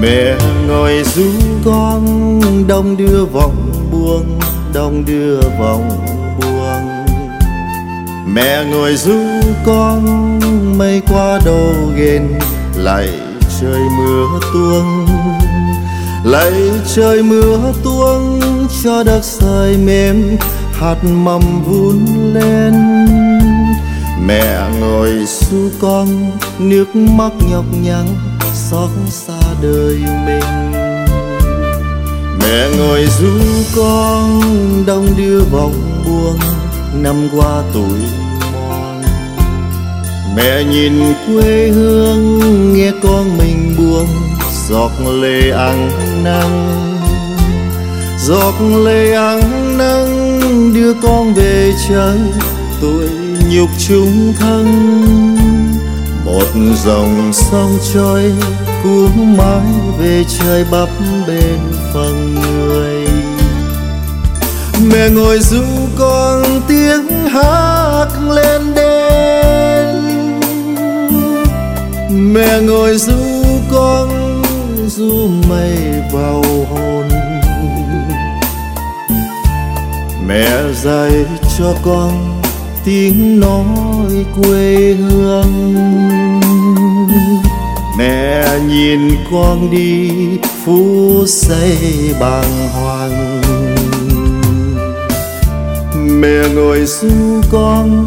mẹ ngồi ru con, đông đưa vòng buông, đông đưa vòng buông. Mẹ ngồi ru con, mây qua đầu ghên lại trời mưa tuông lại trời mưa tuông cho đất rơi mềm, hạt mầm vun lên. Mẹ ngồi su con, nước mắt nhọc nhằn xót xa đời mình. Mẹ ngồi ru con, đông đưa vòng buông, năm qua tuổi mòn. Mẹ nhìn quê hương, nghe con mình buông, giọt lệ ăn nắng giọt lệ ăn nắng đưa con về trời tuổi nhục chung thân một dòng sông trôi cuốn mãi về trời bấp bên phần người. Mẹ ngồi ru con tiếng hát lên đêm mẹ ngồi ru con ru mây vào hồn. Mẹ dạy cho con tiếng nói quê hương nhìn con đi, phú xây bàng hoàng. Mẹ ngồi xu con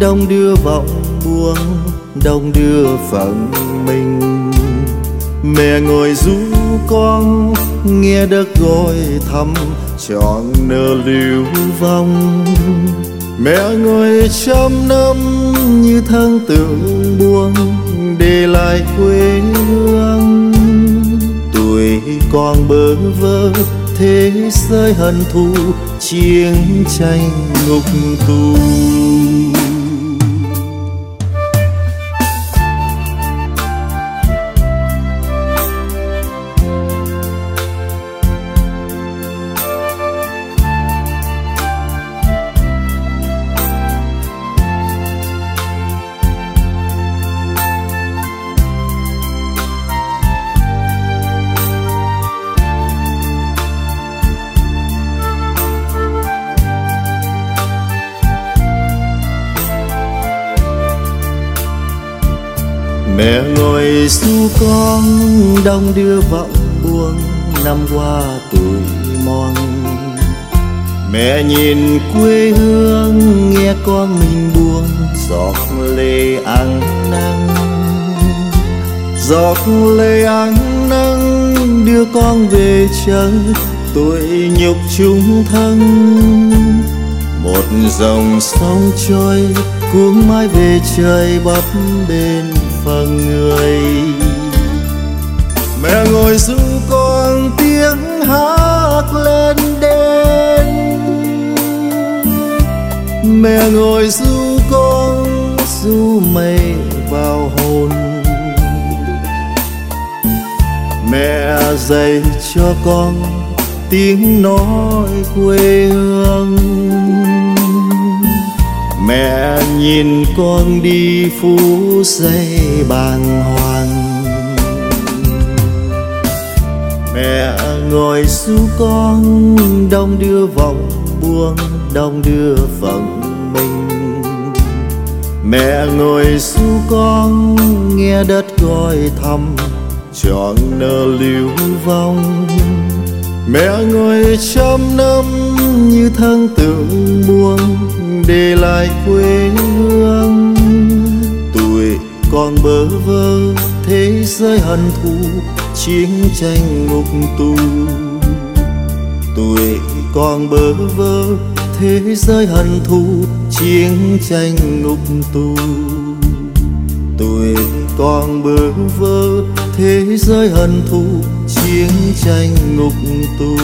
đông đưa vọng buông, đông đưa phận mình. Mẹ ngồi ru con nghe đất gọi thăm, chọn nơ lưu vong. Mẹ ngồi trăm năm như thân tượng buông, để lại quê còn bơ vơ thế giới hận thù chiến tranh ngục tù. Mẹ ngồi su con, đông đưa vọng buông năm qua tuổi mòn mẹ nhìn quê hương, nghe con mình buông giọt lệ ăn nắng giọt lệ ăn nắng đưa con về trời tuổi nhục chung thân. Một dòng sông trôi, cuốn mãi về trời bấp bên phần người. Mẹ ngồi ru con tiếng hát lên đêm mẹ ngồi ru con ru mây vào hồn. Mẹ dạy cho con tiếng nói quê hương mẹ nhìn con đi phú giây bàng hoàng. Mẹ ngồi su con, đông đưa vòng buông, đông đưa phận mình. Mẹ ngồi su con, nghe đất gọi thăm, chọn nơ lưu vong. Mẹ ngồi trăm năm như thân tượng buông để lại quê hương. Tuổi còn bơ vơ, thế giới hận thù, chiến tranh ngục tù. Tuổi còn bơ vơ, thế giới hận thù, chiến tranh ngục tù. Tuổi còn bơ vơ, thế giới hận thù, chiến tranh ngục tù.